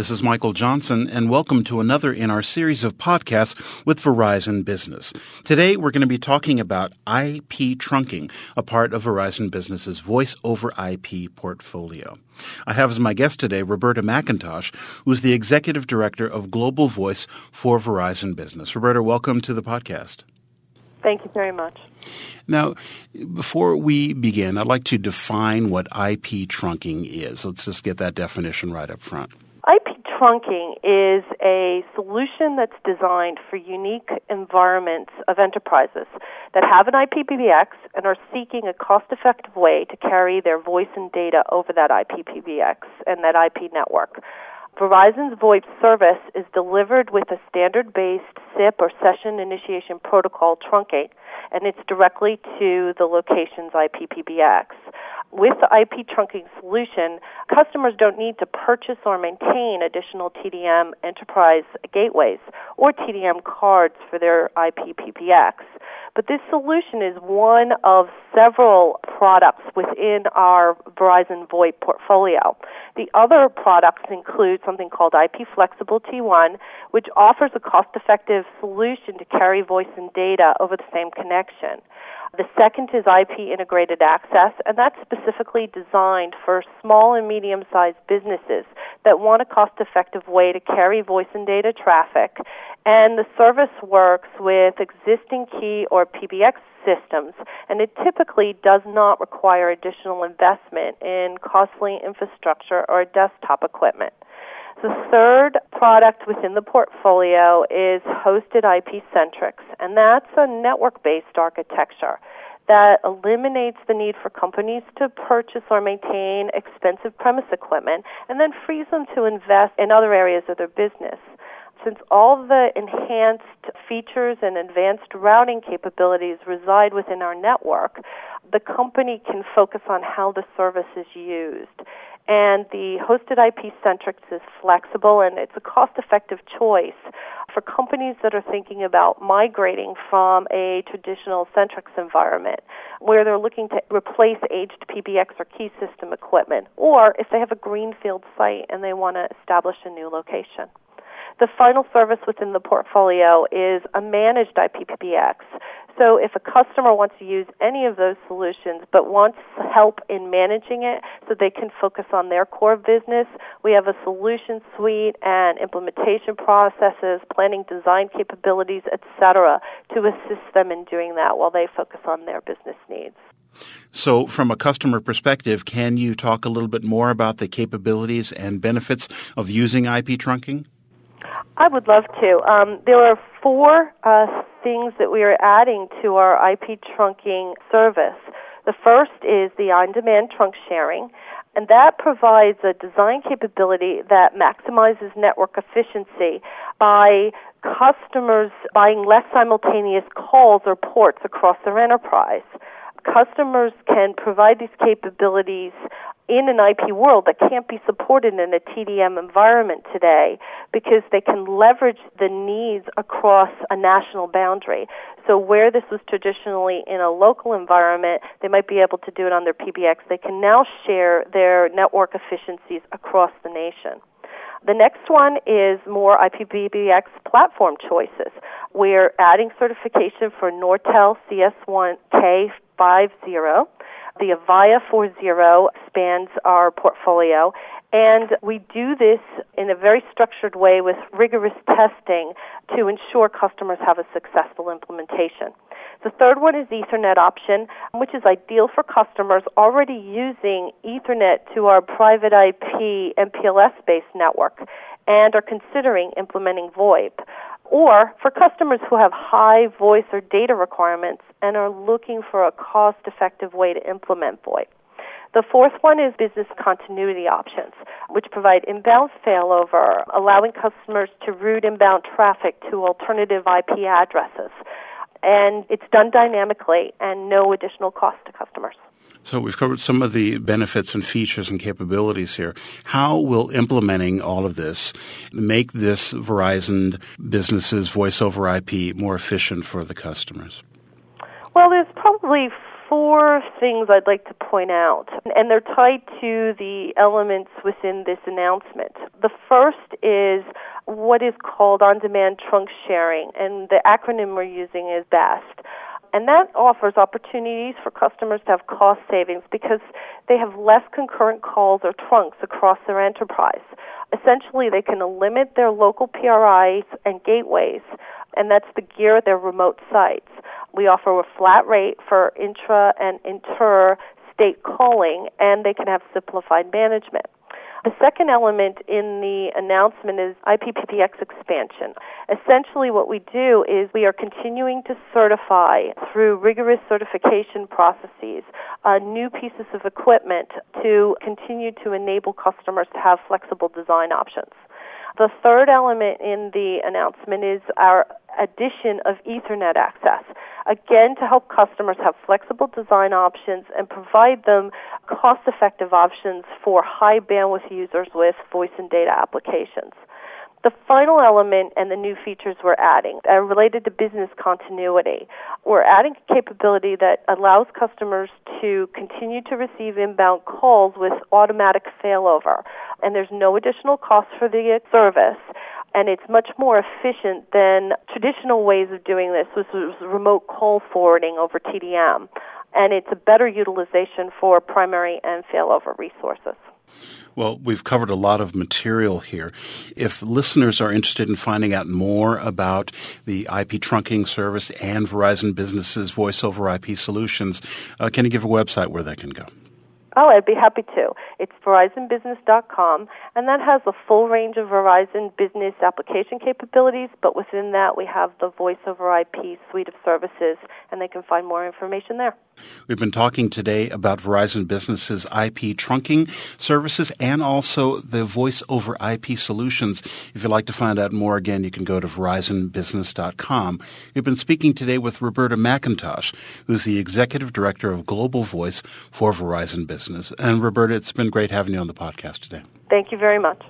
This is Michael Johnson, and welcome to another in our series of podcasts with Verizon Business. Today, we're going to be talking about IP trunking, a part of Verizon Business's voice over IP portfolio. I have as my guest today Roberta McIntosh, who's the Executive Director of Global Voice for Verizon Business. Roberta, welcome to the podcast. Thank you very much. Now, before we begin, I'd like to define what IP trunking is. Let's just get that definition right up front. Trunking is a solution that's designed for unique environments of enterprises that have an IPPBX and are seeking a cost effective way to carry their voice and data over that IPPBX and that IP network. Verizon's VoIP service is delivered with a standard based SIP or session initiation protocol truncate, and it's directly to the location's IPPBX. With the IP trunking solution, customers don't need to purchase or maintain additional TDM enterprise gateways or TDM cards for their IPPBX. But this solution is one of several products within our Verizon VoIP portfolio. The other products include something called IP Flexible T1, which offers a cost effective solution to carry voice and data over the same connection. The second is IP integrated access, and that's specifically designed for small and medium sized businesses that want a cost effective way to carry voice and data traffic. And the service works with existing key or PBX systems, and it typically does not require additional investment in costly infrastructure or desktop equipment. The third product within the portfolio is hosted IP Centrex, and that's a network based architecture that eliminates the need for companies to purchase or maintain expensive premise equipment and then frees them to invest in other areas of their business. Since all the enhanced features and advanced routing capabilities reside within our network, the company can focus on how the service is used. And the hosted IP Centrex is flexible and it's a cost effective choice for companies that are thinking about migrating from a traditional Centrex environment where they're looking to replace aged PBX or key system equipment, or if they have a greenfield site and they want to establish a new location. The final service within the portfolio is a managed IPPBX. So if a customer wants to use any of those solutions but wants help in managing it so they can focus on their core business, we have a solution suite and implementation processes, planning design capabilities, etc. to assist them in doing that while they focus on their business needs. So, from a customer perspective, can you talk a little bit more about the capabilities and benefits of using IP trunking? I would love to. Um, there are four uh, things that we are adding to our IP trunking service. The first is the on demand trunk sharing, and that provides a design capability that maximizes network efficiency by customers buying less simultaneous calls or ports across their enterprise. Customers can provide these capabilities in an IP world that can't be supported in a TDM environment today because they can leverage the needs across a national boundary. So where this was traditionally in a local environment, they might be able to do it on their PBX. They can now share their network efficiencies across the nation. The next one is more IPPBX platform choices. We're adding certification for Nortel CS1K50 the Avaya 4.0 spans our portfolio, and we do this in a very structured way with rigorous testing to ensure customers have a successful implementation. The third one is the Ethernet option, which is ideal for customers already using Ethernet to our private IP MPLS based network and are considering implementing VoIP or for customers who have high voice or data requirements and are looking for a cost effective way to implement VoIP. The fourth one is business continuity options, which provide inbound failover, allowing customers to route inbound traffic to alternative IP addresses. And it's done dynamically and no additional cost to customers. So we've covered some of the benefits and features and capabilities here. How will implementing all of this make this Verizon business's voice over IP more efficient for the customers? Well, there's probably four things I'd like to point out, and they're tied to the elements within this announcement. The first is what is called on demand trunk sharing, and the acronym we're using is BAST. And that offers opportunities for customers to have cost savings because they have less concurrent calls or trunks across their enterprise. Essentially, they can limit their local PRIs and gateways, and that's the gear at their remote sites. We offer a flat rate for intra and inter state calling, and they can have simplified management. The second element in the announcement is IPPX expansion. Essentially, what we do is we are continuing to certify through rigorous certification processes uh, new pieces of equipment to continue to enable customers to have flexible design options. The third element in the announcement is our addition of Ethernet access. Again, to help customers have flexible design options and provide them cost effective options for high bandwidth users with voice and data applications. The final element and the new features we're adding are related to business continuity. We're adding a capability that allows customers to continue to receive inbound calls with automatic failover, and there's no additional cost for the service and it's much more efficient than traditional ways of doing this, which was remote call forwarding over TDM. And it's a better utilization for primary and failover resources. Well, we've covered a lot of material here. If listeners are interested in finding out more about the IP trunking service and Verizon Business's voice over IP solutions, uh, can you give a website where they can go? Oh, I'd be happy to. It's VerizonBusiness.com, and that has a full range of Verizon business application capabilities, but within that we have the Voice over IP suite of services, and they can find more information there. We've been talking today about Verizon Business's IP trunking services and also the voice over IP solutions. If you'd like to find out more, again, you can go to VerizonBusiness.com. We've been speaking today with Roberta McIntosh, who's the Executive Director of Global Voice for Verizon Business. And Roberta, it's been great having you on the podcast today. Thank you very much.